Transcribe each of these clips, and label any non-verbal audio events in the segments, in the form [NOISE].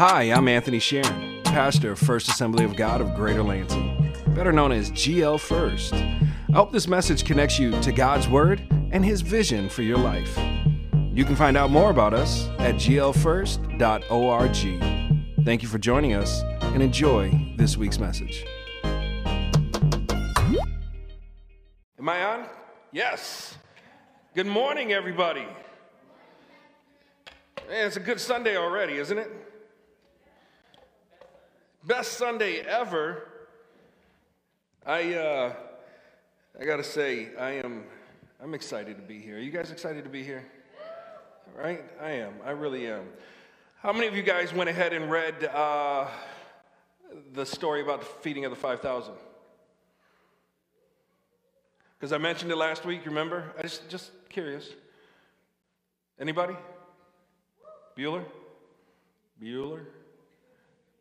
Hi, I'm Anthony Sharon, pastor of First Assembly of God of Greater Lansing, better known as GL First. I hope this message connects you to God's Word and His vision for your life. You can find out more about us at glfirst.org. Thank you for joining us and enjoy this week's message. Am I on? Yes. Good morning, everybody. Man, it's a good Sunday already, isn't it? Best Sunday ever. I uh, I gotta say, I am I'm excited to be here. Are you guys excited to be here? Right? I am. I really am. How many of you guys went ahead and read uh, the story about the feeding of the 5,000? Because I mentioned it last week, remember? I just just curious. Anybody? Bueller? Bueller?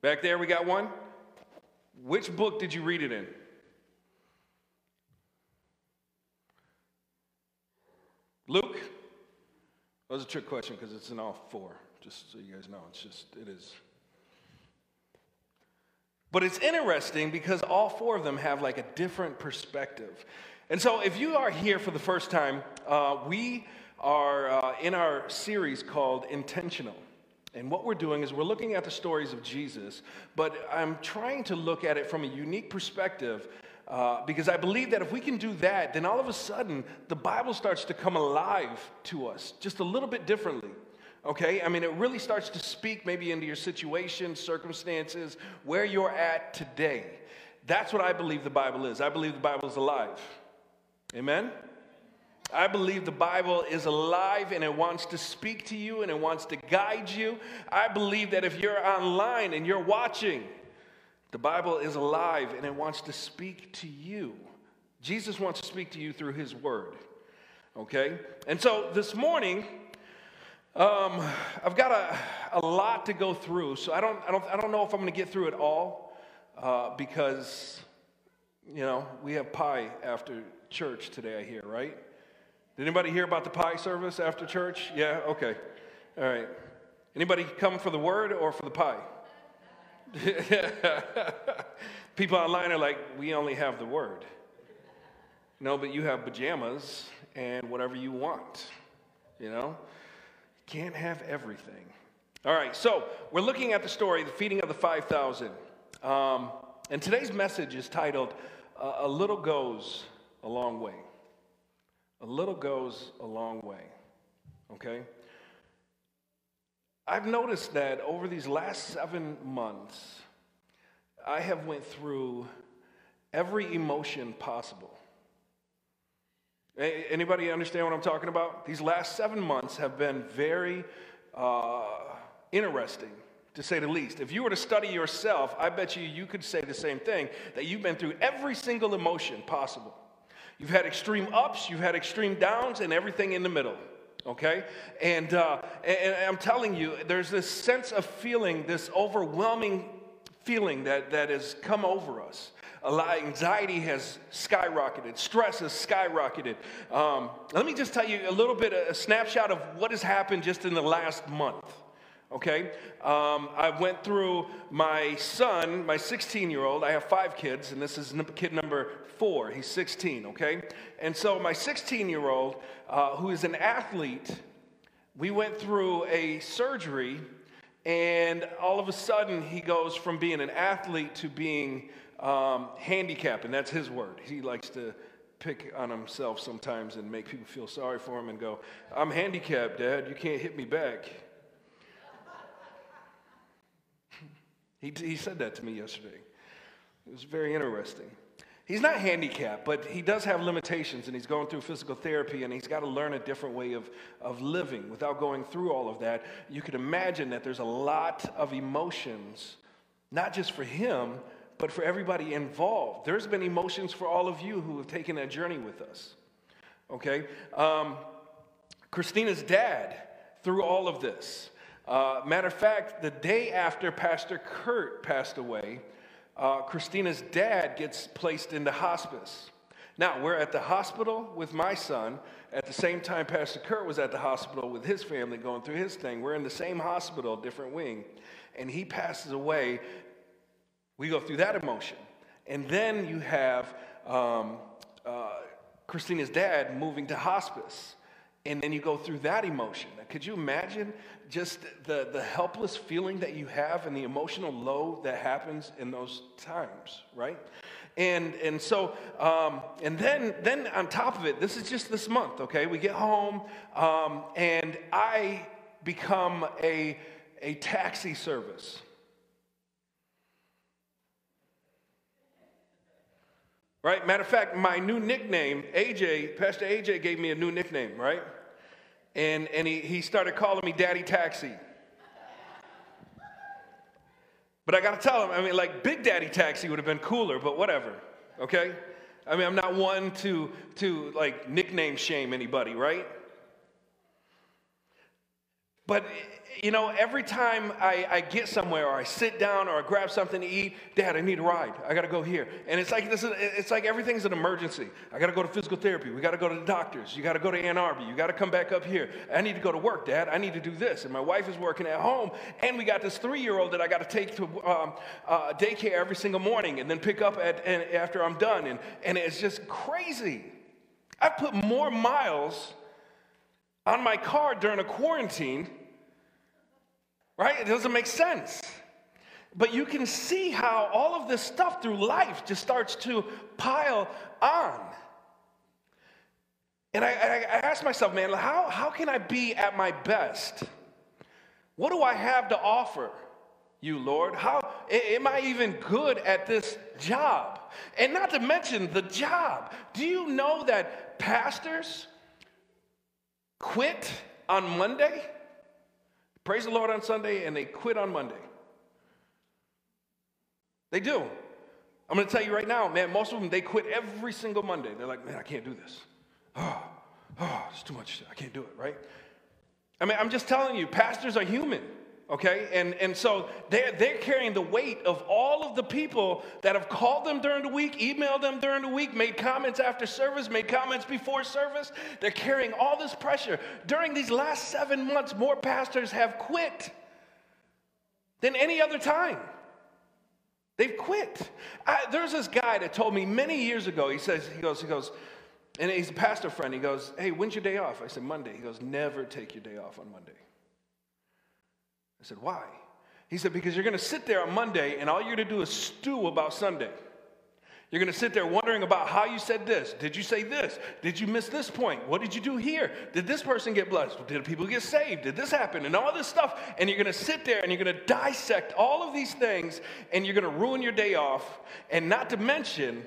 Back there, we got one. Which book did you read it in? Luke? That was a trick question because it's in all four, just so you guys know. It's just, it is. But it's interesting because all four of them have like a different perspective. And so if you are here for the first time, uh, we are uh, in our series called Intentional. And what we're doing is we're looking at the stories of Jesus, but I'm trying to look at it from a unique perspective uh, because I believe that if we can do that, then all of a sudden the Bible starts to come alive to us just a little bit differently. Okay? I mean, it really starts to speak maybe into your situation, circumstances, where you're at today. That's what I believe the Bible is. I believe the Bible is alive. Amen? I believe the Bible is alive and it wants to speak to you and it wants to guide you. I believe that if you're online and you're watching, the Bible is alive and it wants to speak to you. Jesus wants to speak to you through his word. Okay? And so this morning, um, I've got a, a lot to go through. So I don't, I don't, I don't know if I'm going to get through it all uh, because, you know, we have pie after church today, I hear, right? Did anybody hear about the pie service after church? Yeah? Okay. All right. Anybody come for the word or for the pie? [LAUGHS] People online are like, we only have the word. No, but you have pajamas and whatever you want. You know? Can't have everything. All right, so we're looking at the story, the feeding of the 5,000. Um, and today's message is titled, A Little Goes a Long Way. A little goes a long way. Okay? I've noticed that over these last seven months, I have went through every emotion possible. Anybody understand what I'm talking about? These last seven months have been very uh, interesting, to say the least. If you were to study yourself, I bet you you could say the same thing that you've been through every single emotion possible. You've had extreme ups, you've had extreme downs, and everything in the middle. Okay? And, uh, and I'm telling you, there's this sense of feeling, this overwhelming feeling that, that has come over us. A lot, anxiety has skyrocketed, stress has skyrocketed. Um, let me just tell you a little bit, a snapshot of what has happened just in the last month okay? Um, I went through my son, my 16 year old. I have five kids, and this is kid number four. He's 16, okay? And so, my 16 year old, uh, who is an athlete, we went through a surgery, and all of a sudden, he goes from being an athlete to being um, handicapped, and that's his word. He likes to pick on himself sometimes and make people feel sorry for him and go, I'm handicapped, Dad. You can't hit me back. He, he said that to me yesterday. It was very interesting. He's not handicapped, but he does have limitations, and he's going through physical therapy, and he's got to learn a different way of, of living without going through all of that. You could imagine that there's a lot of emotions, not just for him, but for everybody involved. There's been emotions for all of you who have taken that journey with us. Okay? Um, Christina's dad, through all of this, uh, matter of fact, the day after Pastor Kurt passed away, uh, Christina's dad gets placed into hospice. Now, we're at the hospital with my son. At the same time, Pastor Kurt was at the hospital with his family going through his thing. We're in the same hospital, different wing. And he passes away. We go through that emotion. And then you have um, uh, Christina's dad moving to hospice. And then you go through that emotion. Could you imagine just the, the helpless feeling that you have and the emotional low that happens in those times, right? And, and so, um, and then, then on top of it, this is just this month, okay? We get home, um, and I become a, a taxi service. Right? Matter of fact, my new nickname, AJ, Pastor AJ gave me a new nickname, right? And, and he, he started calling me Daddy Taxi. But I got to tell him, I mean, like Big Daddy Taxi would have been cooler, but whatever, okay? I mean, I'm not one to, to like nickname shame anybody, right? But you know, every time I, I, get somewhere or I sit down or I grab something to eat, Dad, I need a ride. I got to go here. And it's like this is, it's like everything's an emergency. I got to go to physical therapy. We got to go to the doctors. You got to go to Ann Arbor. You got to come back up here. I need to go to work, Dad. I need to do this. And my wife is working at home. And we got this three-year-old that I got to take to um, uh, daycare every single morning and then pick up at, and after I'm done. And, and it's just crazy. I put more miles on my car during a quarantine right? It doesn't make sense. But you can see how all of this stuff through life just starts to pile on. And I, I, I ask myself, man, how, how can I be at my best? What do I have to offer you, Lord? How am I even good at this job? And not to mention the job. Do you know that pastors quit on Monday? Praise the Lord on Sunday and they quit on Monday. They do. I'm going to tell you right now, man, most of them, they quit every single Monday. They're like, man, I can't do this. Oh, oh, it's too much. I can't do it, right? I mean, I'm just telling you, pastors are human okay? And, and so they're, they're carrying the weight of all of the people that have called them during the week, emailed them during the week, made comments after service, made comments before service. They're carrying all this pressure. During these last seven months, more pastors have quit than any other time. They've quit. I, there's this guy that told me many years ago, he says, he goes, he goes, and he's a pastor friend. He goes, Hey, when's your day off? I said, Monday. He goes, Never take your day off on Monday. I said, Why? He said, Because you're going to sit there on Monday and all you're going to do is stew about Sunday. You're going to sit there wondering about how you said this. Did you say this? Did you miss this point? What did you do here? Did this person get blessed? Did people get saved? Did this happen? And all this stuff. And you're going to sit there and you're going to dissect all of these things and you're going to ruin your day off. And not to mention,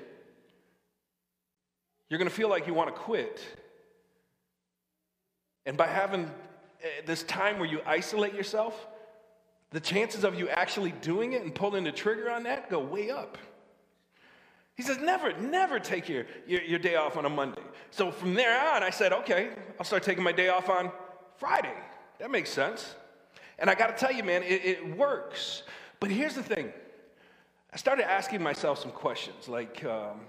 you're going to feel like you want to quit. And by having eh, this time where you isolate yourself, the chances of you actually doing it and pulling the trigger on that go way up. He says, never, never take your, your, your, day off on a Monday. So from there on, I said, okay, I'll start taking my day off on Friday. That makes sense. And I got to tell you, man, it, it, works. But here's the thing I started asking myself some questions like, um,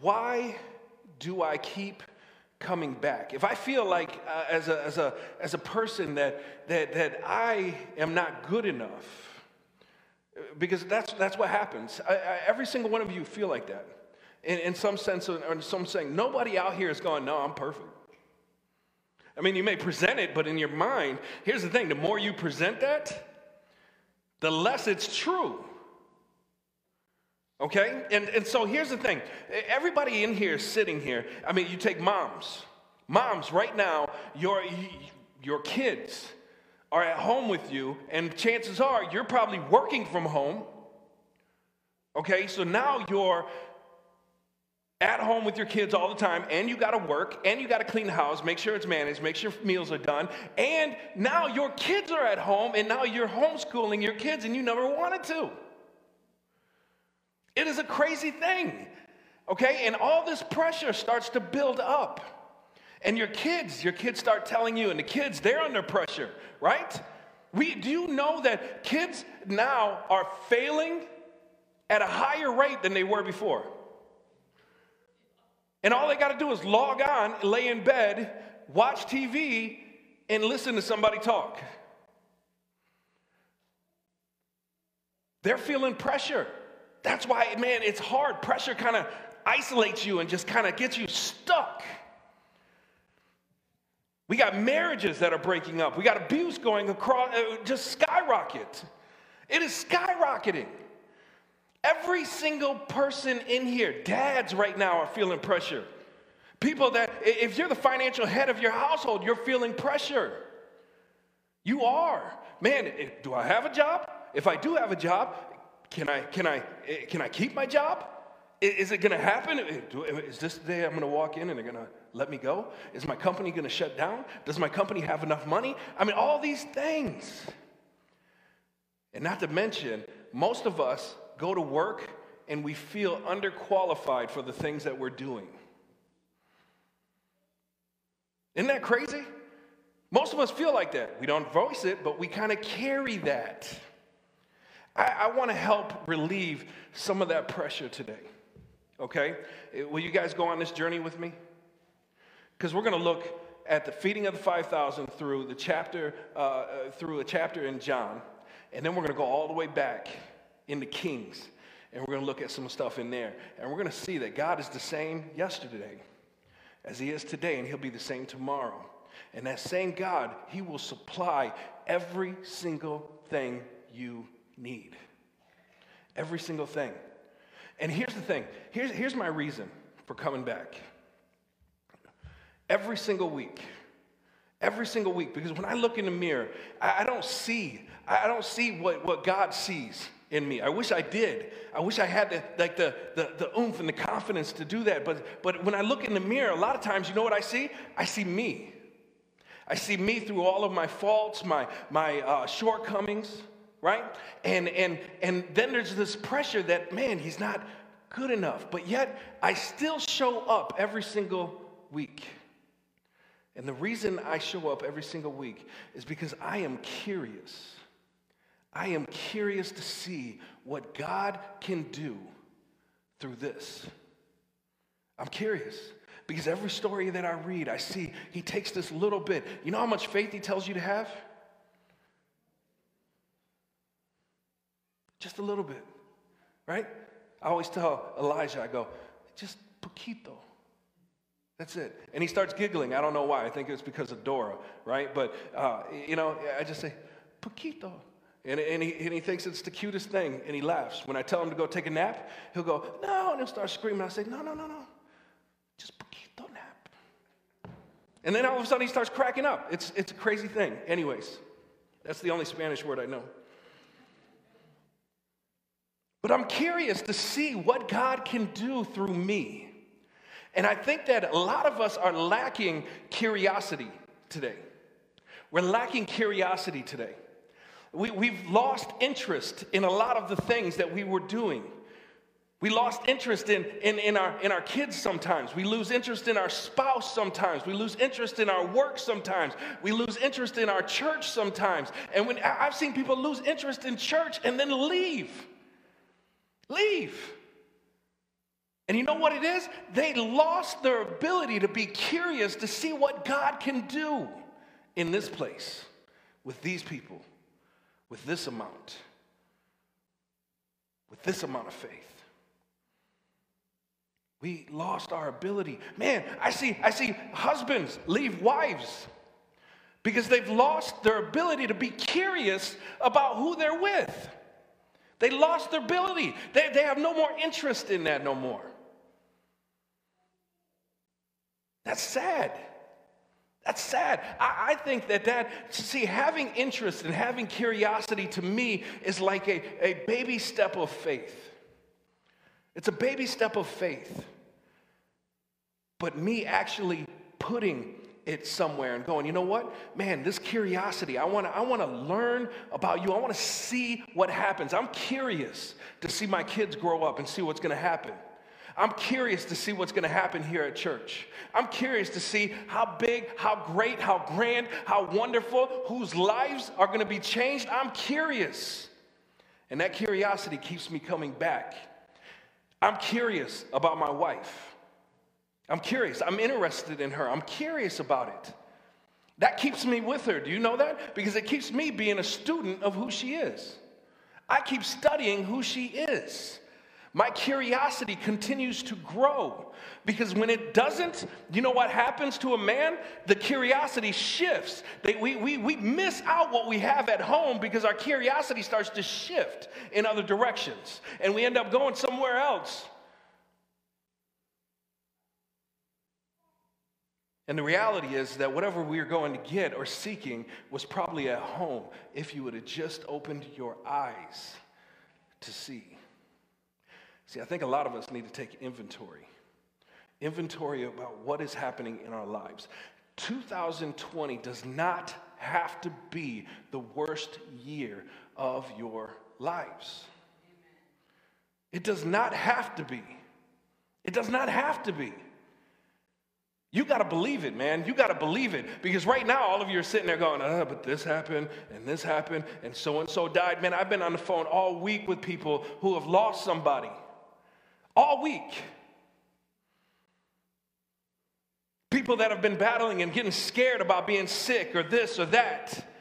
why do I keep coming back, if I feel like uh, as, a, as, a, as a person that, that, that I am not good enough, because that's, that's what happens. I, I, every single one of you feel like that. In, in some sense, or in some saying, nobody out here is going, no, I'm perfect. I mean, you may present it, but in your mind, here's the thing the more you present that, the less it's true. Okay? And, and so here's the thing everybody in here sitting here, I mean, you take moms. Moms, right now, your, your kids are at home with you, and chances are you're probably working from home. Okay? So now you're at home with your kids all the time, and you got to work, and you got to clean the house, make sure it's managed, make sure meals are done, and now your kids are at home, and now you're homeschooling your kids, and you never wanted to. It is a crazy thing. Okay? And all this pressure starts to build up. And your kids, your kids start telling you, and the kids, they're under pressure, right? We, do you know that kids now are failing at a higher rate than they were before? And all they got to do is log on, lay in bed, watch TV, and listen to somebody talk. They're feeling pressure. That's why, man, it's hard. Pressure kind of isolates you and just kind of gets you stuck. We got marriages that are breaking up. We got abuse going across, uh, just skyrocket. It is skyrocketing. Every single person in here, dads right now are feeling pressure. People that, if you're the financial head of your household, you're feeling pressure. You are. Man, do I have a job? If I do have a job, can I, can I, eh, can I keep my job? Is it going to happen? Is this the day I'm going to walk in and they're going to let me go? Is my company going to shut down? Does my company have enough money? I mean, all these things. And not to mention, most of us go to work and we feel underqualified for the things that we're doing. Isn't that crazy? Most of us feel like that. We don't voice it, but we kind of carry that. I, I want to help relieve some of that pressure today. Okay? Will you guys go on this journey with me? Because we're going to look at the feeding of the 5,000 through the chapter, uh, uh, through a chapter in John. And then we're going to go all the way back into Kings. And we're going to look at some stuff in there. And we're going to see that God is the same yesterday as he is today, and he'll be the same tomorrow. And that same God, he will supply every single thing you need. Every single thing. And here's the thing here's, here's my reason for coming back. Every single week, every single week, because when I look in the mirror, I, I don't see, I don't see what, what God sees in me. I wish I did. I wish I had the, like the, the, the oomph and the confidence to do that. But, but when I look in the mirror, a lot of times, you know what I see? I see me. I see me through all of my faults, my, my uh, shortcomings right? And and and then there's this pressure that man, he's not good enough, but yet I still show up every single week. And the reason I show up every single week is because I am curious. I am curious to see what God can do through this. I'm curious because every story that I read, I see he takes this little bit. You know how much faith he tells you to have? Just a little bit, right? I always tell Elijah, I go, just poquito. That's it. And he starts giggling. I don't know why. I think it's because of Dora, right? But, uh, you know, I just say, poquito. And, and, he, and he thinks it's the cutest thing, and he laughs. When I tell him to go take a nap, he'll go, no, and he'll start screaming. I say, no, no, no, no. Just poquito nap. And then all of a sudden he starts cracking up. It's, it's a crazy thing. Anyways, that's the only Spanish word I know. But I'm curious to see what God can do through me. And I think that a lot of us are lacking curiosity today. We're lacking curiosity today. We, we've lost interest in a lot of the things that we were doing. We lost interest in, in, in, our, in our kids sometimes. We lose interest in our spouse sometimes. We lose interest in our work sometimes. We lose interest in our church sometimes. And when I've seen people lose interest in church and then leave. Leave. And you know what it is? They lost their ability to be curious to see what God can do in this place with these people, with this amount, with this amount of faith. We lost our ability. Man, I see, I see husbands leave wives because they've lost their ability to be curious about who they're with. They lost their ability. They, they have no more interest in that no more. That's sad. That's sad. I, I, think that that, see, having interest and having curiosity to me is like a, a baby step of faith. It's a baby step of faith. But me actually putting it somewhere and going, you know what? Man, this curiosity, I wanna, I wanna learn about you. I wanna see what happens. I'm curious to see my kids grow up and see what's gonna happen. I'm curious to see what's to happen here at church. I'm curious to see how big, how great, how grand, how wonderful, whose lives are to be changed. I'm curious. And that curiosity keeps me coming back. I'm curious about my wife. I'm curious. I'm interested in her. I'm curious about it. That keeps me with her. Do you know that? Because it keeps me being a student of who she is. I keep studying who she is. My curiosity continues to grow because when it doesn't, you know what happens to a man? The curiosity shifts. They, we, we, we miss out what we have at home because our curiosity starts to shift in other directions and we end up going somewhere else. And the reality is that whatever we are going to get or seeking was probably at home if you would have just opened your eyes to see. See, I think a lot of us need to take inventory. Inventory about what is happening in our lives. 2020 does not have to be the worst year of your lives. It does not have to be. It does not have to be. You got to believe it, man. You got to believe it. Because right now, all of you are sitting there going, uh, but this happened, and this happened, and so and so died. Man, I've been on the phone all week with people who have lost somebody. All week. People that have been battling and getting scared about being sick or this or that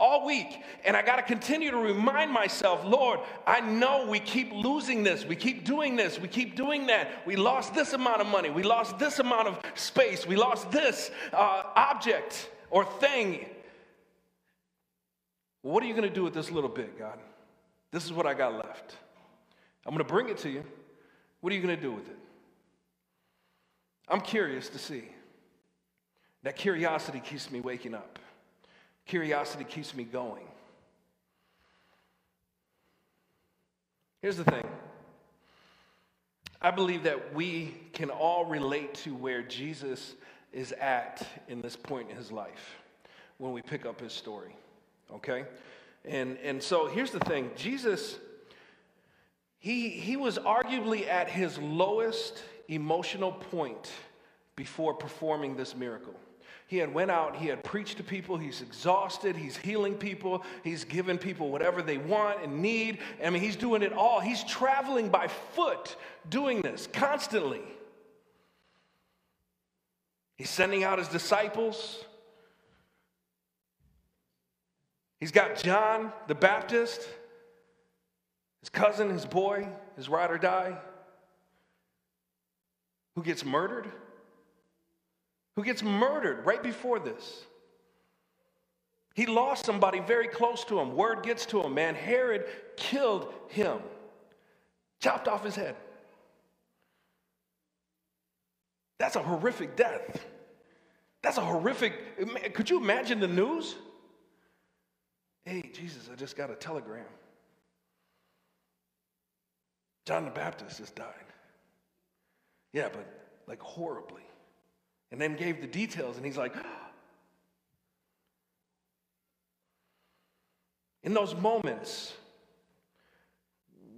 all week. And I got to continue to remind myself, Lord, I know we keep losing this. We keep doing this. We keep doing that. We lost this amount of money. We lost this amount of space. We lost this uh, object or thing. what are you going to do with this little bit, God? This is what I got left. I'm going to bring it to you. What are you going to do with it? I'm curious to see. That curiosity keeps me waking up. Curiosity keeps me going. Here's the thing I believe that we can all relate to where Jesus is at in this point in his life when we pick up his story. Okay? And, and so here's the thing Jesus, he, he was arguably at his lowest emotional point before performing this miracle. He had went out, he had preached to people, he's exhausted, he's healing people, he's giving people whatever they want and need. I mean, he's doing it all. He's traveling by foot doing this constantly. He's sending out his disciples. He's got John the Baptist, his cousin, his boy, his ride or die, who gets murdered who gets murdered right before this. He lost somebody very close to him. Word gets to him, man. Herod killed him, chopped off his head. That's a horrific death. That's a horrific. Could you imagine the news? Hey, Jesus, I just got a telegram. John the Baptist just died. Yeah, but like horribly and then gave the details, and he's like, [GASPS] in those moments,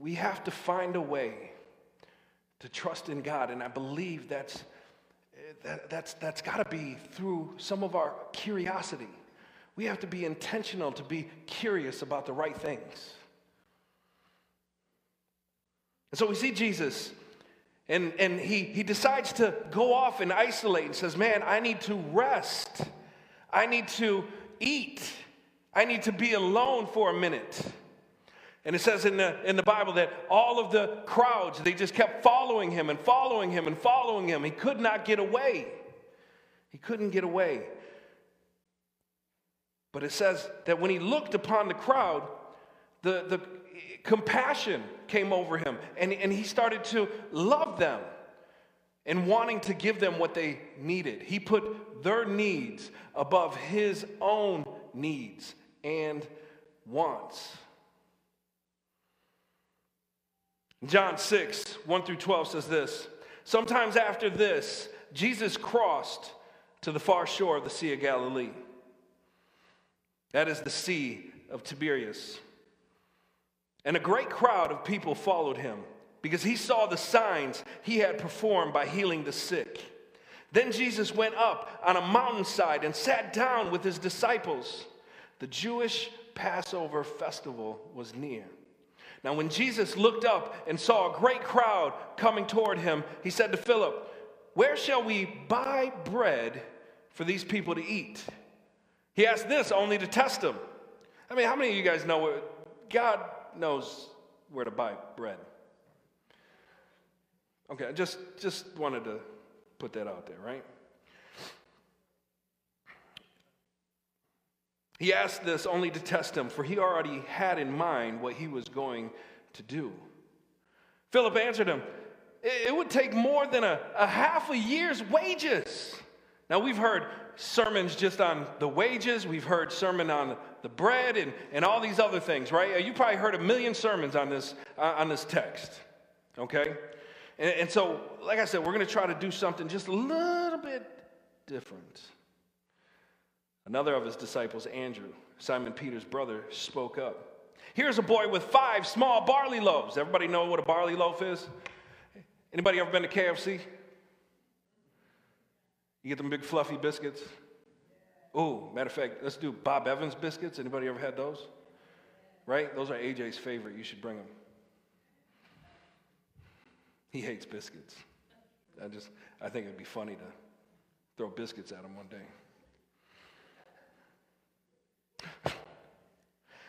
we have to find a way to trust in God, and I believe that's that, that's that's got to be through some of our curiosity. We have to be intentional to be curious about the right things. And so we see Jesus and, and he, he decides to go off and isolate and says, Man, I need to rest. I need to eat. I need to be alone for a minute. And it says in the, in the Bible that all of the crowds, they just kept following him and following him and following him. He could not get away. He couldn't get away. But it says that when he looked upon the crowd, the, the, compassion came over him, and, and he started to love them and wanting to give them what they needed. He put their needs above his own needs and wants. John 6, 1 through 12 says this Sometimes after this, Jesus crossed to the far shore of the Sea of Galilee. That is the Sea of Tiberias. And a great crowd of people followed him because he saw the signs he had performed by healing the sick. Then Jesus went up on a mountainside and sat down with his disciples. The Jewish Passover festival was near. Now, when Jesus looked up and saw a great crowd coming toward him, he said to Philip, where shall we buy bread for these people to eat? He asked this only to test them. I mean, how many of you guys know what God knows where to buy bread? Okay, I just, just wanted to put that out there, right? He asked this only to test him, for he already had in mind what he was going to do. Philip answered him, It would take more than a, a half a year's wages. Now, we've heard sermons just on the wages, we've heard sermon on the bread and, and all these other things, right? You probably heard a million sermons on this, uh, on this text, okay? And, and so, like I said, we're going to try to do something just a little bit different. Another of his disciples, Andrew, Simon Peter's brother, spoke up. Here's a boy with five small barley loaves. Everybody know what a barley loaf is? Anybody ever been to KFC? You get them big fluffy biscuits? Oh, matter of fact, let's do Bob Evans biscuits. Anybody ever had those? Right? Those are AJ's favorite. You should bring them. He hates biscuits. I just, I think it'd be funny to throw biscuits at him one day.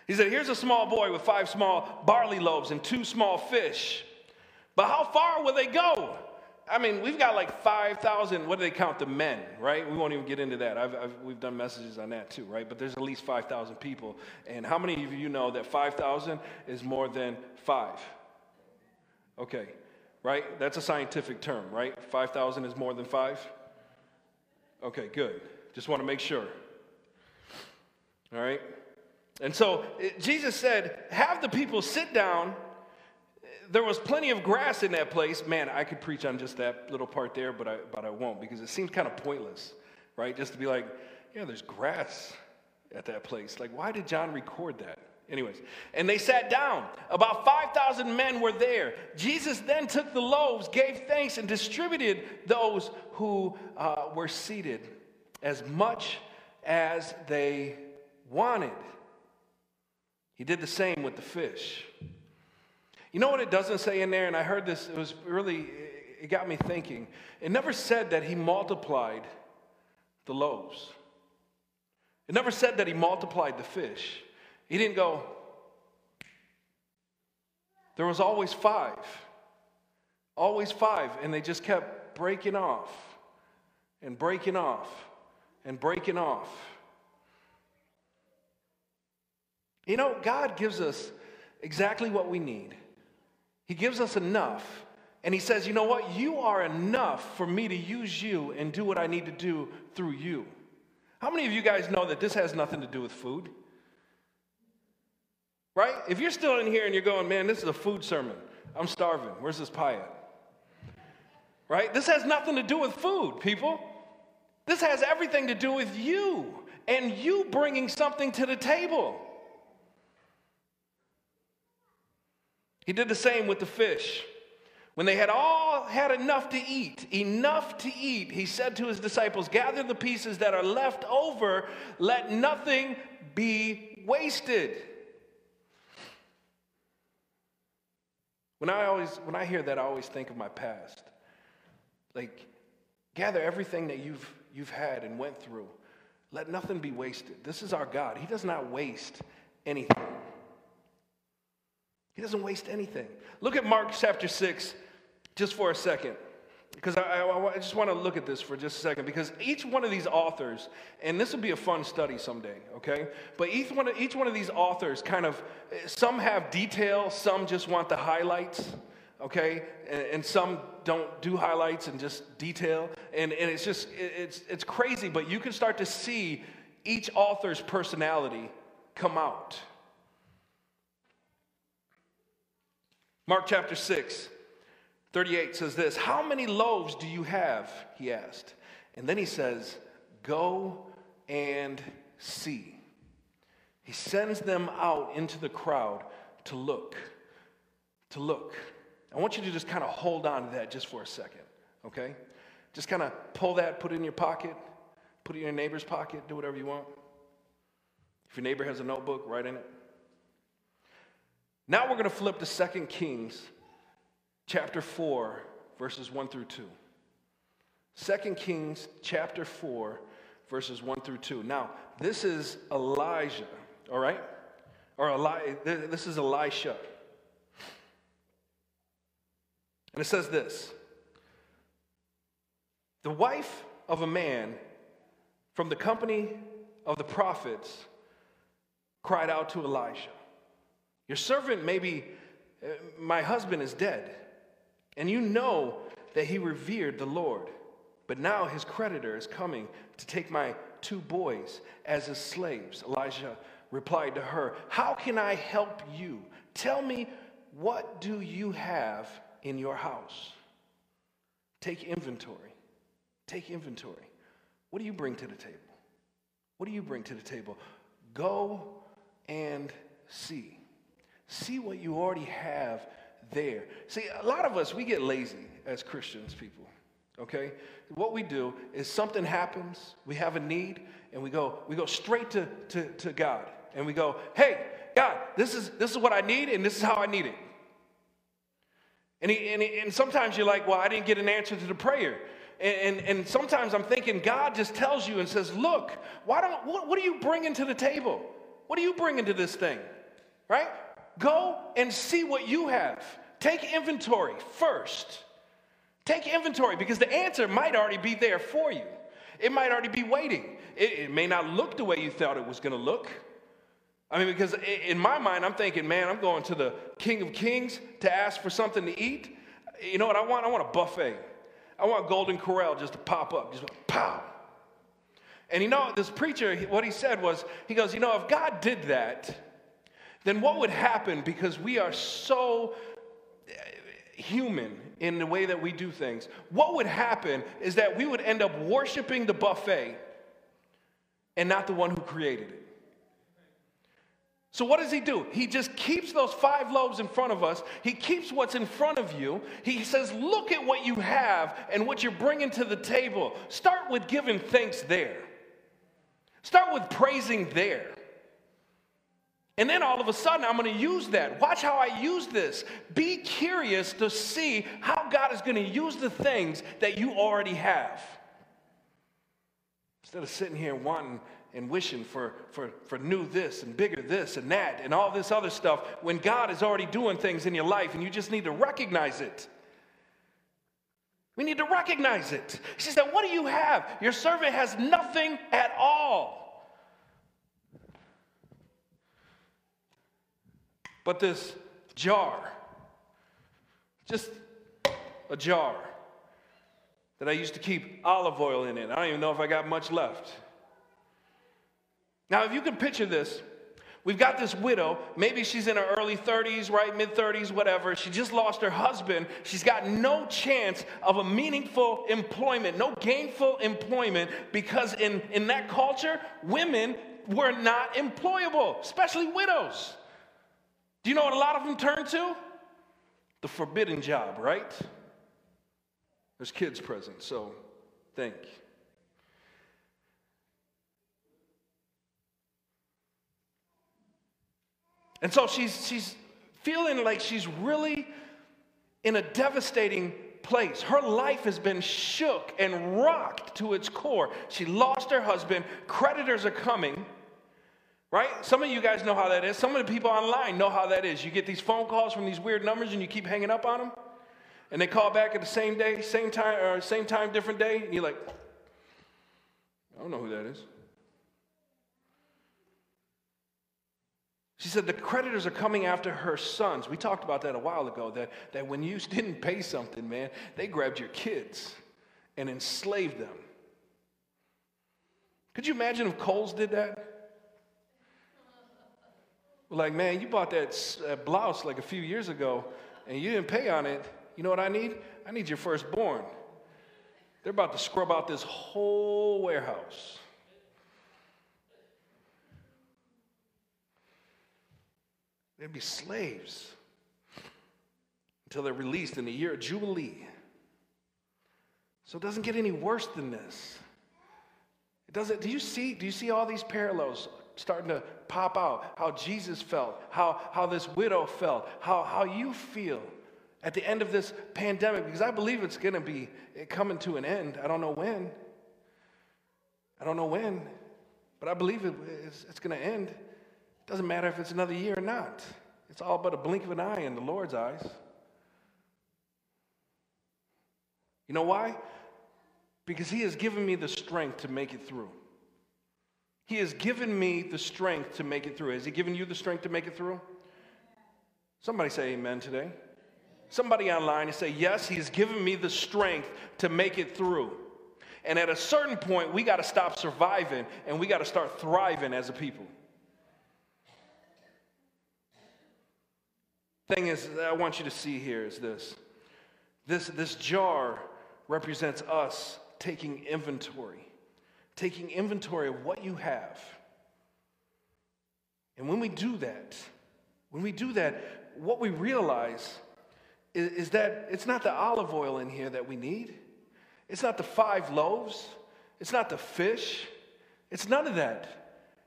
He said, Here's a small boy with five small barley loaves and two small fish. But how far will they go? I mean, we've got like 5,000, what do they count the men, right? We won't even get into that. I've, I've, we've done messages on that too, right? But there's at least 5,000 people. And how many of you know that 5,000 is more than five? Okay, right? That's a scientific term, right? 5,000 is more than five? Okay, good. Just want to make sure. All right? And so Jesus said, Have the people sit down. There was plenty of grass in that place. Man, I could preach on just that little part there, but I, but I won't because it seems kind of pointless, right? Just to be like, yeah, there's grass at that place. Like, why did John record that? Anyways, and they sat down. About 5,000 men were there. Jesus then took the loaves, gave thanks, and distributed those who uh, were seated as much as they wanted. He did the same with the fish. You know what it doesn't say in there? And I heard this, it was really, it got me thinking. It never said that he multiplied the loaves, it never said that he multiplied the fish. He didn't go, there was always five. Always five. And they just kept breaking off and breaking off and breaking off. You know, God gives us exactly what we need. He gives us enough. And He says, you know what? You are enough for me to use you and do what I need to do through you. How many of you guys know that this has nothing to do with food? Right? If you're still in here and you're going, man, this is a food sermon, I'm starving. Where's this pie at? Right? This has nothing to do with food, people. This has everything to do with you and you bringing something to the table. He did the same with the fish. When they had all had enough to eat, enough to eat, he said to his disciples, Gather the pieces that are left over, let nothing be wasted. When I always when I hear that, I always think of my past. Like, gather everything that you've you've had and went through. Let nothing be wasted. This is our God. He does not waste anything. He doesn't waste anything. Look at Mark chapter 6 just for a second. Because I, I, I, just want to look at this for just a second. Because each one of these authors, and this will be a fun study someday, okay? But each one of, each one of these authors kind of, some have detail, some just want the highlights, okay? And, and some don't do highlights and just detail. And, and it's just, it's, it's crazy, but you can start to see each author's personality come out. Mark chapter 6, 38 says this How many loaves do you have? He asked. And then he says, Go and see. He sends them out into the crowd to look. To look. I want you to just kind of hold on to that just for a second, okay? Just kind of pull that, put it in your pocket, put it in your neighbor's pocket, do whatever you want. If your neighbor has a notebook, write in it. Now we're going to flip to 2 Kings chapter 4, verses 1 through 2. 2 Kings chapter 4, verses 1 through 2. Now, this is Elijah, all right? Or Eli- this is Elisha. And it says this The wife of a man from the company of the prophets cried out to Elijah, Your servant, maybe uh, my husband is dead, and you know that he revered the Lord. But now his creditor is coming to take my two boys as his slaves. Elijah replied to her, How can I help you? Tell me, what do you have in your house? Take inventory. Take inventory. What do you bring to the table? What do you bring to the table? Go and see. See what you already have there. See, a lot of us, we get lazy as Christians, people okay? What we do is something happens we have a need and we go we go straight to, to, to god. And we go hey god this is this is what i need and this is how i need it. And, he, and, he, and sometimes you're like well i didn't get an answer to the prayer. And, and, and sometimes i'm thinking god just tells you and says look why don't what, what are you bringing to the table? What are you bringing to this thing? Right go and see what you have take inventory first Take inventory because the answer might already be there for you. It might already be waiting. It, it may not look the way you thought it was going to look. I mean, because in my mind, I'm thinking, man, I'm going to the King of Kings to ask for something to eat. You know what I want? I want a buffet. I want Golden Corral just to pop up, just pow. And you know, this preacher, what he said was, he goes, you know, if God did that, then what would happen because we are so uh, human in the way that we do things, what would happen is that we would end up worshiping the buffet and not the one who created it. So, what does he do? He just keeps those five loaves in front of us. He keeps what's in front of you. He says, Look at what you have and what you're bringing to the table. Start with giving thanks there, start with praising there. And then all of a sudden, I'm going to use that. Watch how I use this. Be curious to see how God is going to use the things that you already have. Instead of sitting here wanting and wishing for, for, for new this and bigger this and that and all this other stuff, when God is already doing things in your life and you just need to recognize it. We need to recognize it. She said, What do you have? Your servant has nothing at all. But this jar, just a jar that I used to keep olive oil in it. I don't even know if I got much left. Now, if you can picture this, we've got this widow. Maybe she's in her early 30s, right? Mid 30s, whatever. She just lost her husband. She's got no chance of a meaningful employment, no gainful employment, because in, in that culture, women were not employable, especially widows. Do you know what a lot of them turn to? The forbidden job, right? There's kids present, so think. And so she's, she's feeling like she's really in a devastating place. Her life has been shook and rocked to its core. She lost her husband, creditors are coming. Right? Some of you guys know how that is. Some of the people online know how that is. You get these phone calls from these weird numbers and you keep hanging up on them. And they call back at the same day, same time, or same time, different day. And you're like, I don't know who that is. She said the creditors are coming after her sons. We talked about that a while ago, that, that when you [LAUGHS] didn't pay something, man, they grabbed your kids and enslaved them. Could you imagine if Kohl's did that? Like, man, you bought that uh, blouse like a few years ago and you didn't pay on it. You know what I need? I need your firstborn. They're about to scrub out this whole warehouse. They'd be slaves until they're released in the year of Jubilee. So it doesn't get any worse than this. It doesn't, do you see, do you see all these parallels starting to pop out how Jesus felt, how, how this widow felt, how, how you feel. at the end of this pandemic, because I believe it's going to be coming to an end. I don't know when. I don't know when, but I believe it, it's, it's going to end. It doesn't matter if it's another year or not. It's all but a blink of an eye in the Lord's eyes. You know why? Because He has given me the strength to make it through. He has given me the strength to make it through. Has He given you the strength to make it through? Somebody say amen today. Somebody online and say, Yes, He's given me the strength to make it through. And at a certain point, we got to stop surviving and we got to start thriving as a people. Thing is, I want you to see here is this. This, this jar represents us taking inventory, taking inventory of what you have. And when we do that, when we do that, what we realize is, is that it's not the olive oil in here that we need. It's not the five loaves. It's not the fish. It's none of that.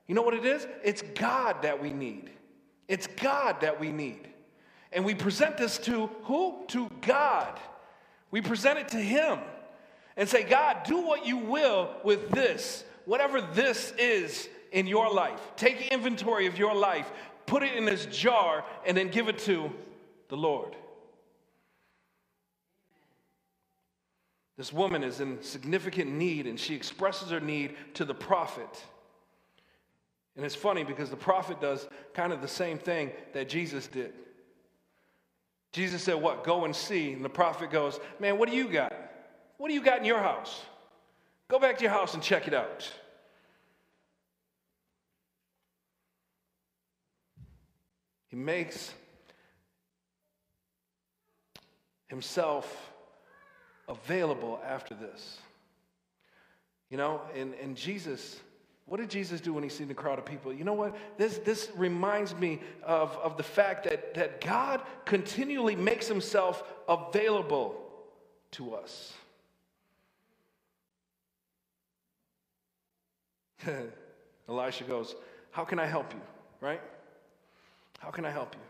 You know what it is? It's God that we need. It's God that we need. And we present this to who? To God. We present it to Him and say, God, do what you will with this, whatever this is in your life. Take inventory of your life, put it in this jar, and then give it to the Lord. This woman is in significant need, and she expresses her need to the prophet. And it's funny because the prophet does kind of the same thing that Jesus did. Jesus said, What? Go and see. And the prophet goes, Man, what do you got? What do you got in your house? Go back to your house and check it out. He makes himself available after this. You know, and, and Jesus, what did Jesus do when he seen the crowd of people? You know what? This, this reminds me of, of the fact that, that God continually makes himself available to us. [LAUGHS] Elisha goes, How can I help you? Right? How can I help you?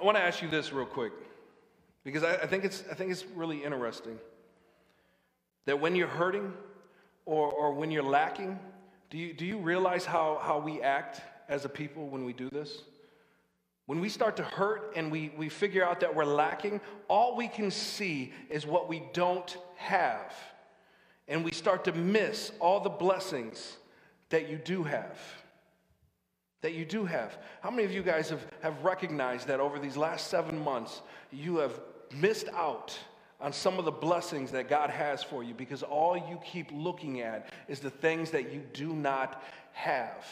I want to ask you this real quick because I, I, think it's, I think it's really interesting that when you're hurting or, or when you're lacking, do you, do you realize how, how we act as a people when we do this? When we start to hurt and we, we figure out that we're lacking, all we can see is what we don't have. And we start to miss all the blessings that you do have that you do have. How many of you guys have, have recognized that over these last seven months, you have missed out on some of the blessings that God has for you because all you keep looking at is the things that you do not have?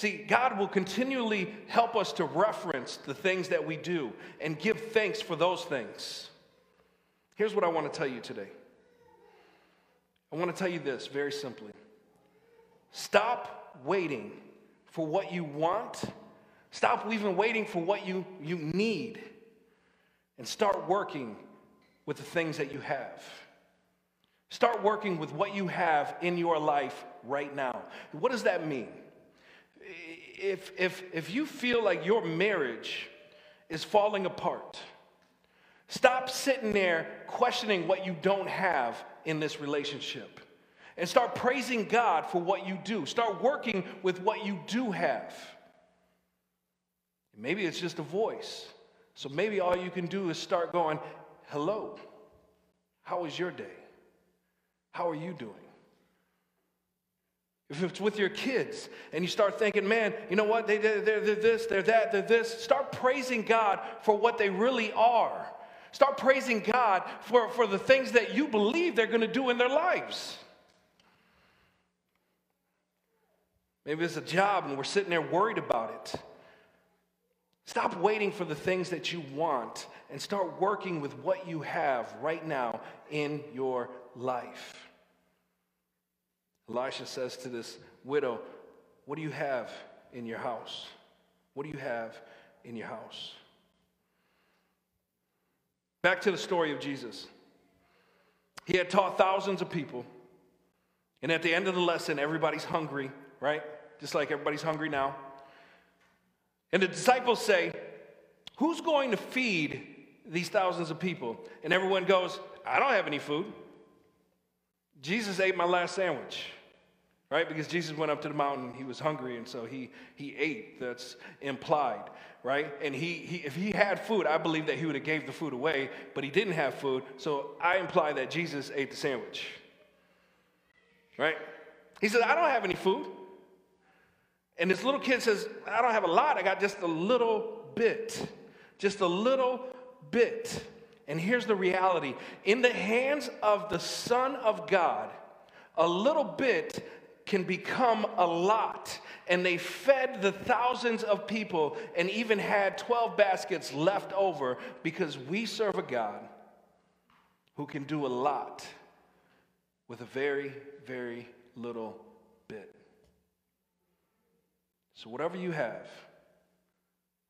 See, God will continually help us to reference the things that we do and give thanks for those things. Here's what I want to tell you today I want to tell you this very simply stop waiting for what you want. Stop even waiting for what you, you need and start working with the things that you have. Start working with what you have in your life right now. What does that mean? If, if, if you feel like your marriage is falling apart, stop sitting there questioning what you don't have in this relationship and start praising God for what you do. Start working with what you do have. Maybe it's just a voice. So maybe all you can do is start going, Hello, how was your day? How are you doing? If it's with your kids and you start thinking, man, you know what? They, they're, they're this, they're that, they're this. Start praising God for what they really are. Start praising God for, for the things that you believe they're going to do in their lives. Maybe it's a job and we're sitting there worried about it. Stop waiting for the things that you want and start working with what you have right now in your life. Elisha says to this widow, What do you have in your house? What do you have in your house? Back to the story of Jesus. He had taught thousands of people. And at the end of the lesson, everybody's hungry, right? Just like everybody's hungry now. And the disciples say, Who's going to feed these thousands of people? And everyone goes, I don't have any food. Jesus ate my last sandwich, right? Because Jesus went up to the mountain, he was hungry, and so he, he ate. That's implied, right? And he, he, if he had food, I believe that he would have gave the food away, but he didn't have food, so I imply that Jesus ate the sandwich, right? He said, I don't have any food. And this little kid says, I don't have a lot, I got just a little bit. Just a little bit. And here's the reality in the hands of the Son of God, a little bit can become a lot. And they fed the thousands of people and even had 12 baskets left over because we serve a God who can do a lot with a very, very little bit. So, whatever you have,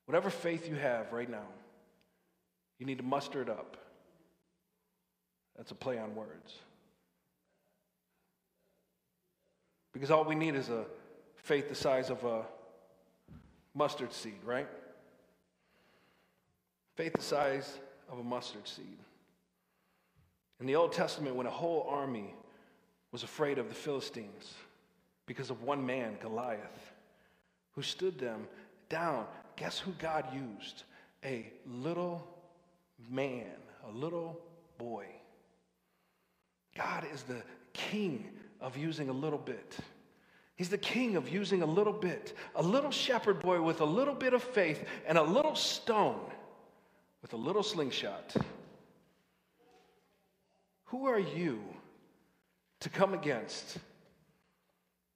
whatever faith you have right now, you need to muster it up. That's a play on words. Because all we need is a faith the size of a mustard seed, right? Faith the size of a mustard seed. In the Old Testament, when a whole army was afraid of the Philistines because of one man, Goliath, who stood them down, guess who God used? A little man, a little boy. God is the king of using a little bit. He's the king of using a little bit. A little shepherd boy with a little bit of faith and a little stone with a little slingshot. Who are you to come against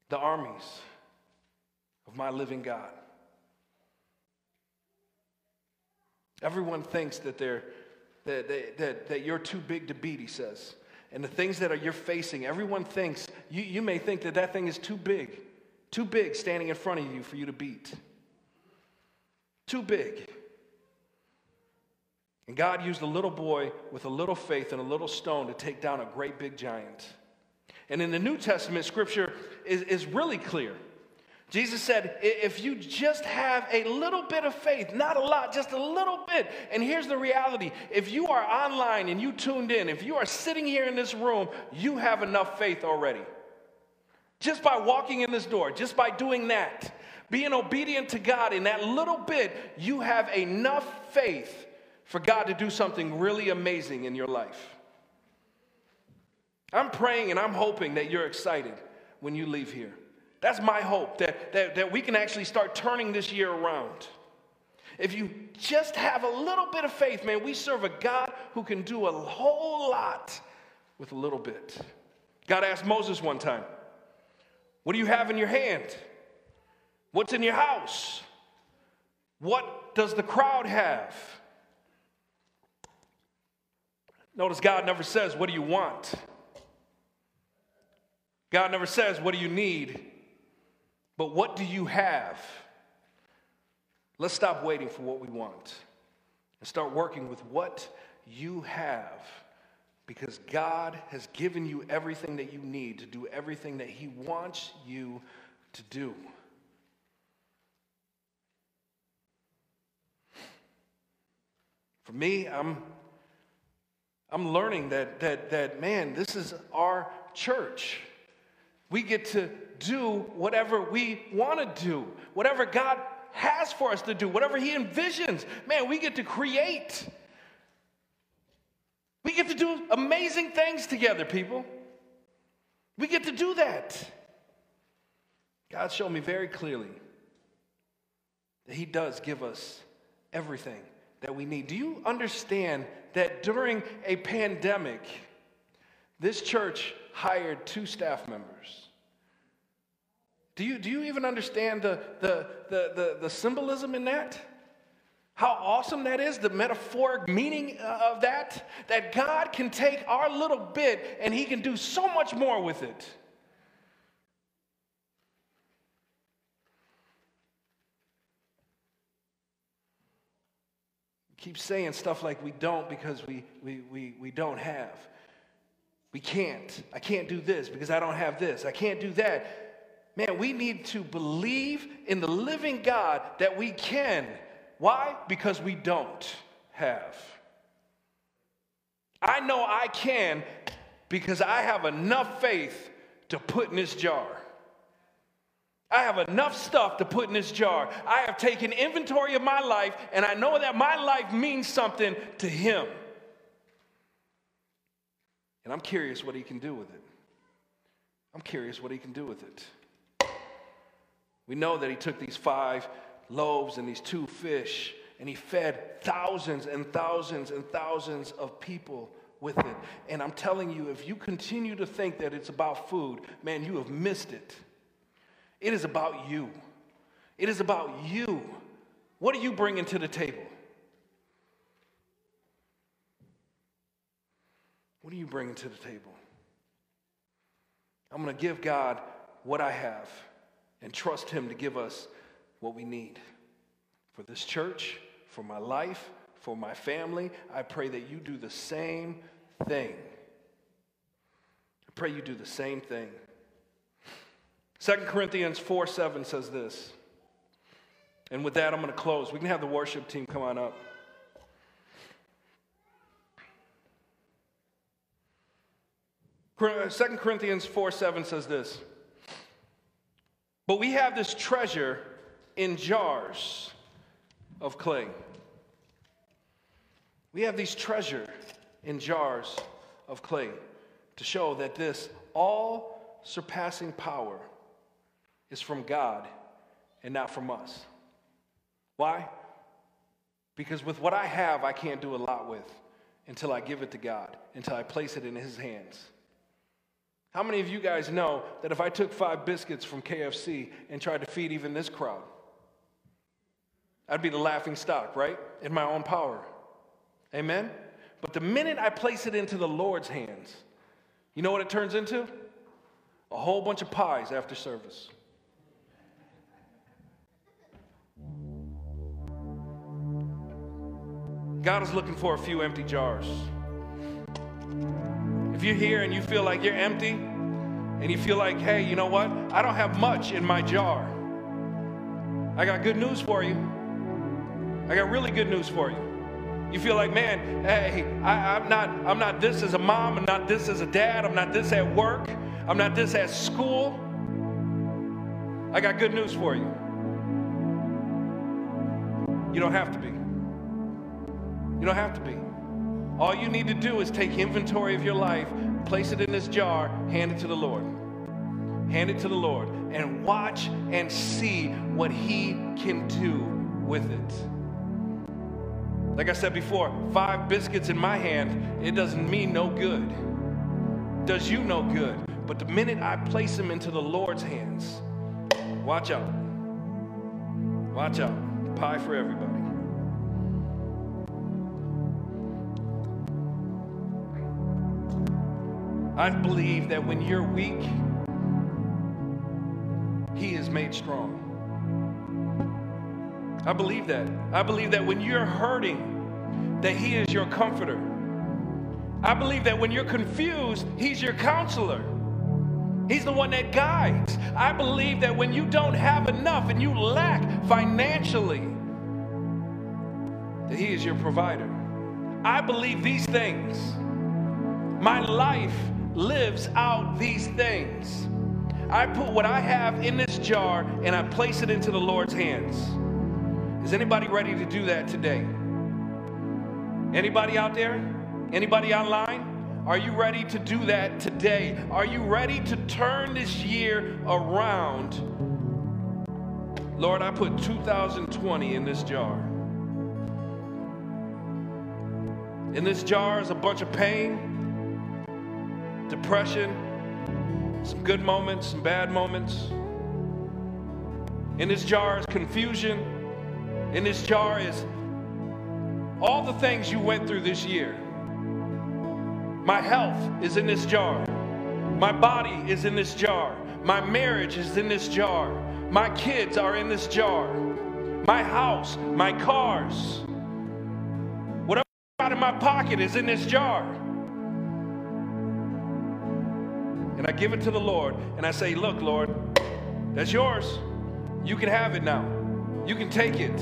the armies of my living God? Everyone thinks that, they're, that, that, that, that you're too big to beat, he says. And the things that are you're facing, everyone thinks, you, you may think that that thing is too big, too big standing in front of you for you to beat. Too big. And God used a little boy with a little faith and a little stone to take down a great big giant. And in the New Testament, scripture is, is really clear. Jesus said, if you just have a little bit of faith, not a lot, just a little bit. And here's the reality if you are online and you tuned in, if you are sitting here in this room, you have enough faith already. Just by walking in this door, just by doing that, being obedient to God in that little bit, you have enough faith for God to do something really amazing in your life. I'm praying and I'm hoping that you're excited when you leave here. That's my hope, that, that, that we can actually start turning this year around. If you just have a little bit of faith, man, we serve a God who can do a whole lot with a little bit. God asked Moses one time, What do you have in your hand? What's in your house? What does the crowd have? Notice God never says, What do you want? God never says, What do you need? But what do you have? Let's stop waiting for what we want and start working with what you have because God has given you everything that you need to do everything that He wants you to do. For me, I'm, I'm learning that, that, that, man, this is our church. We get to do whatever we want to do, whatever God has for us to do, whatever He envisions. Man, we get to create. We get to do amazing things together, people. We get to do that. God showed me very clearly that He does give us everything that we need. Do you understand that during a pandemic, this church hired two staff members? Do you, do you even understand the, the, the, the, the symbolism in that? How awesome that is, the metaphoric meaning uh, of that, that God can take our little bit and He can do so much more with it. Keep saying stuff like we don't because we, we, we, we don't have. We can't. I can't do this because I don't have this. I can't do that. Man, we need to believe in the living God that we can. Why? Because we don't have. I know I can because I have enough faith to put in this jar. I have enough stuff to put in this jar. I have taken inventory of my life, and I know that my life means something to Him. And I'm curious what He can do with it. I'm curious what He can do with it. We know that He took these five loaves and these two fish, and He fed thousands and thousands and thousands of people with it. And I'm telling you, if you continue to think that it's about food, man, you have missed it. It is about you. It is about you. What are you bringing to the table? What are you bringing to the table? I'm going to give God what I have and trust Him to give us what we need for this church, for my life, for my family. I pray that you do the same thing. I pray you do the same thing. 2 Corinthians 4 7 says this. And with that, I'm going to close. We can have the worship team come on up. Uh, Second Corinthians 4 7 says this. But we have this treasure in jars of clay. We have these treasure in jars of clay to show that this all surpassing power is from God and not from us. Why? Because with what I have, I can't do a lot with until I give it to God, until I place it in His hands. How many of you guys know that if I took five biscuits from KFC and tried to feed even this crowd, I'd be the laughing stock, right? In my own power. Amen? But the minute I place it into the Lord's hands, you know what it turns into? A whole bunch of pies after service. God is looking for a few empty jars. You're here and you feel like you're empty, and you feel like, hey, you know what? I don't have much in my jar. I got good news for you. I got really good news for you. You feel like, man, hey, I, am not, I'm not this as a mom, I'm not this as a dad, I'm not this at work, I'm not this at school. I got good news for you. You don't have to be. You don't have to be. All you need to do is take inventory of your life, place it in this jar, hand it to the Lord. Hand it to the Lord and watch and see what He can do with it. Like I said before, five biscuits in my hand, it doesn't mean no good. Does you no good. But the minute I place them into the Lord's hands, watch out. Watch out. Pie for everybody. I believe that when you're weak, He is made strong. I believe that. I believe that when you're hurting, that He is your comforter. I believe that when you're confused, He's your counselor. He's the one that guides. I believe that when you don't have enough and you lack financially, that He is your provider. I believe these things. My life lives out these things. I put what I have in this jar and I place it into the Lord's hands. Is anybody ready to do that today? Anybody out there? Anybody online? Are you ready to do that today? Are you ready to turn this year around? Lord, I put 2020 in this jar. In this jar is a bunch of pain, depression, some good moments, some bad moments. In this jar is confusion. In this jar is all the things you went through this year. My health is in this jar. My body is in this jar. My marriage is in this jar. My kids are in this jar. My house, my cars, whatever out of my pocket is in this jar. And I give it to the Lord and I say, Look, Lord, that's yours. You can have it now. You can take it.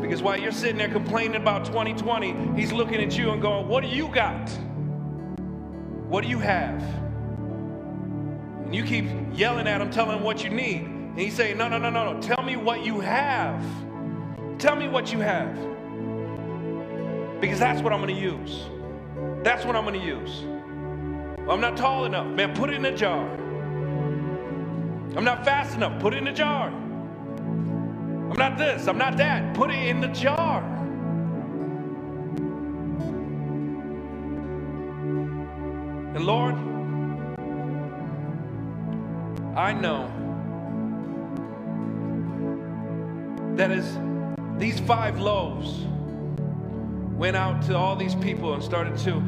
Because while you're sitting there complaining about 2020, He's looking at you and going, What do you got? What do you have? And you keep yelling at Him, telling Him what you need. And He's saying, No, no, no, no, no. Tell me what you have. Tell me what you have. Because that's what I'm going to use. That's what I'm going to use. I'm not tall enough. Man, put it in a jar. I'm not fast enough. Put it in a jar. I'm not this. I'm not that. Put it in the jar. And Lord, I know that as these five loaves went out to all these people and started to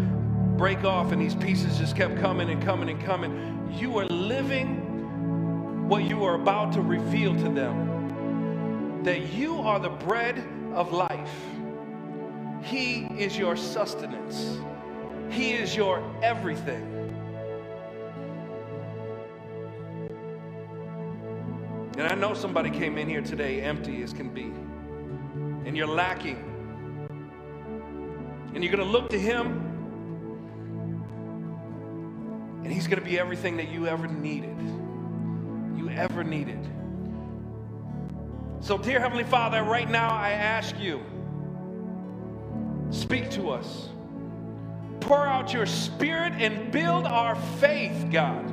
break off, and these pieces just kept coming and coming and coming. You are living what you are about to reveal to them that you are the bread of life. He is your sustenance, He is your everything. And I know somebody came in here today empty as can be, and you're lacking. And you're going to look to Him and He's going to be everything that you ever needed. You ever needed. So, dear Heavenly Father, right now I ask you, speak to us. Pour out your spirit and build our faith, God.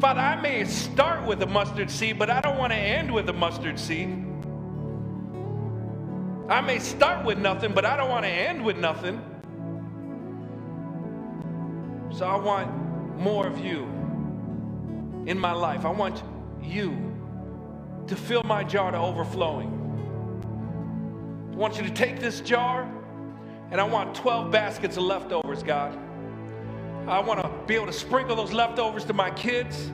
Father, I may start with a mustard seed, but I don't want to end with a mustard seed. I may start with nothing, but I don't want to end with nothing. So I want more of you in my life. I want you to fill my jar to overflowing. I want you to take this jar and I want 12 baskets of leftovers, God. I want to be able to sprinkle those leftovers to my kids,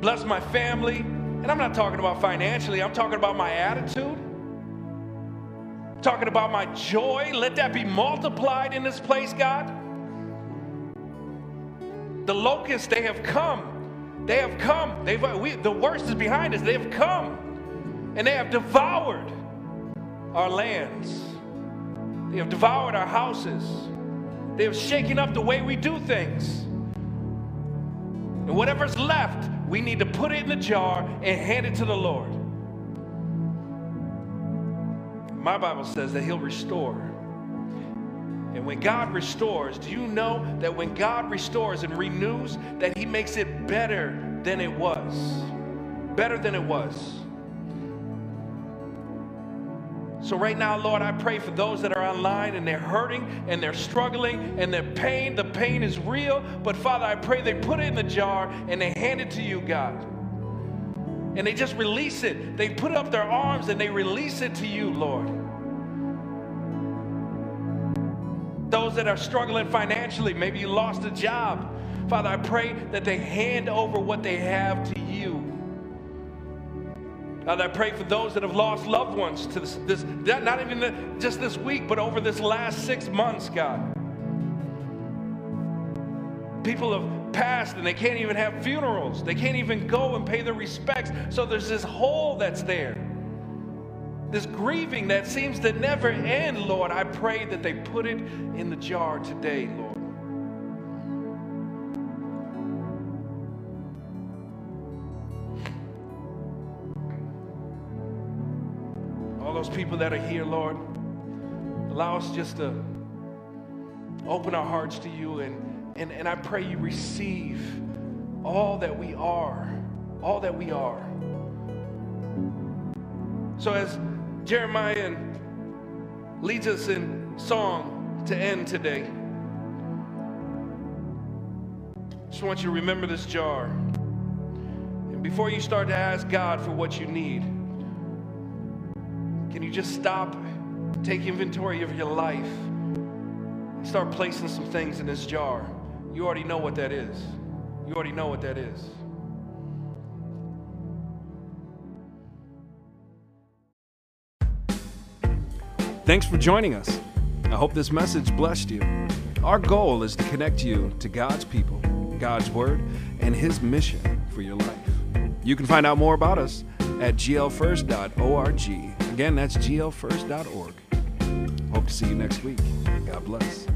bless my family. And I'm not talking about financially, I'm talking about my attitude. Talking about my joy. Let that be multiplied in this place, God. The locusts, they have come. They have come. They've, we, the worst is behind us. They have come and they have devoured our lands. They have devoured our houses. They have shaken up the way we do things. And whatever's left, we need to put it in the jar and hand it to the Lord. My Bible says that He'll restore and when God restores, do you know that when God restores and renews, that He makes it better than it was? Better than it was. So, right now, Lord, I pray for those that are online and they're hurting and they're struggling and their pain, the pain is real. But, Father, I pray they put it in the jar and they hand it to you, God. And they just release it. They put up their arms and they release it to you, Lord. Those that are struggling financially, maybe you lost a job. Father, I pray that they hand over what they have to you. Father, I pray for those that have lost loved ones to this, this not even the, just this week, but over this last six months, God. People have passed and they can't even have funerals. They can't even go and pay their respects. So there's this hole that's there this grieving that seems to never end, Lord, I pray that they put it in the jar today, Lord. All those people that are here, Lord, allow us just to open our hearts to you and, and, and I pray you receive all that we are, all that we are. So as Jeremiah leads us in song to end today. I just want you to remember this jar. And before you start to ask God for what you need, can you just stop, take inventory of your life, and start placing some things in this jar? You already know what that is. You already know what that is. Thanks for joining us. I hope this message blessed you. Our goal is to connect you to God's people, God's Word, and His mission for your life. You can find out more about us at glfirst.org. Again, that's glfirst.org. Hope to see you next week. God bless.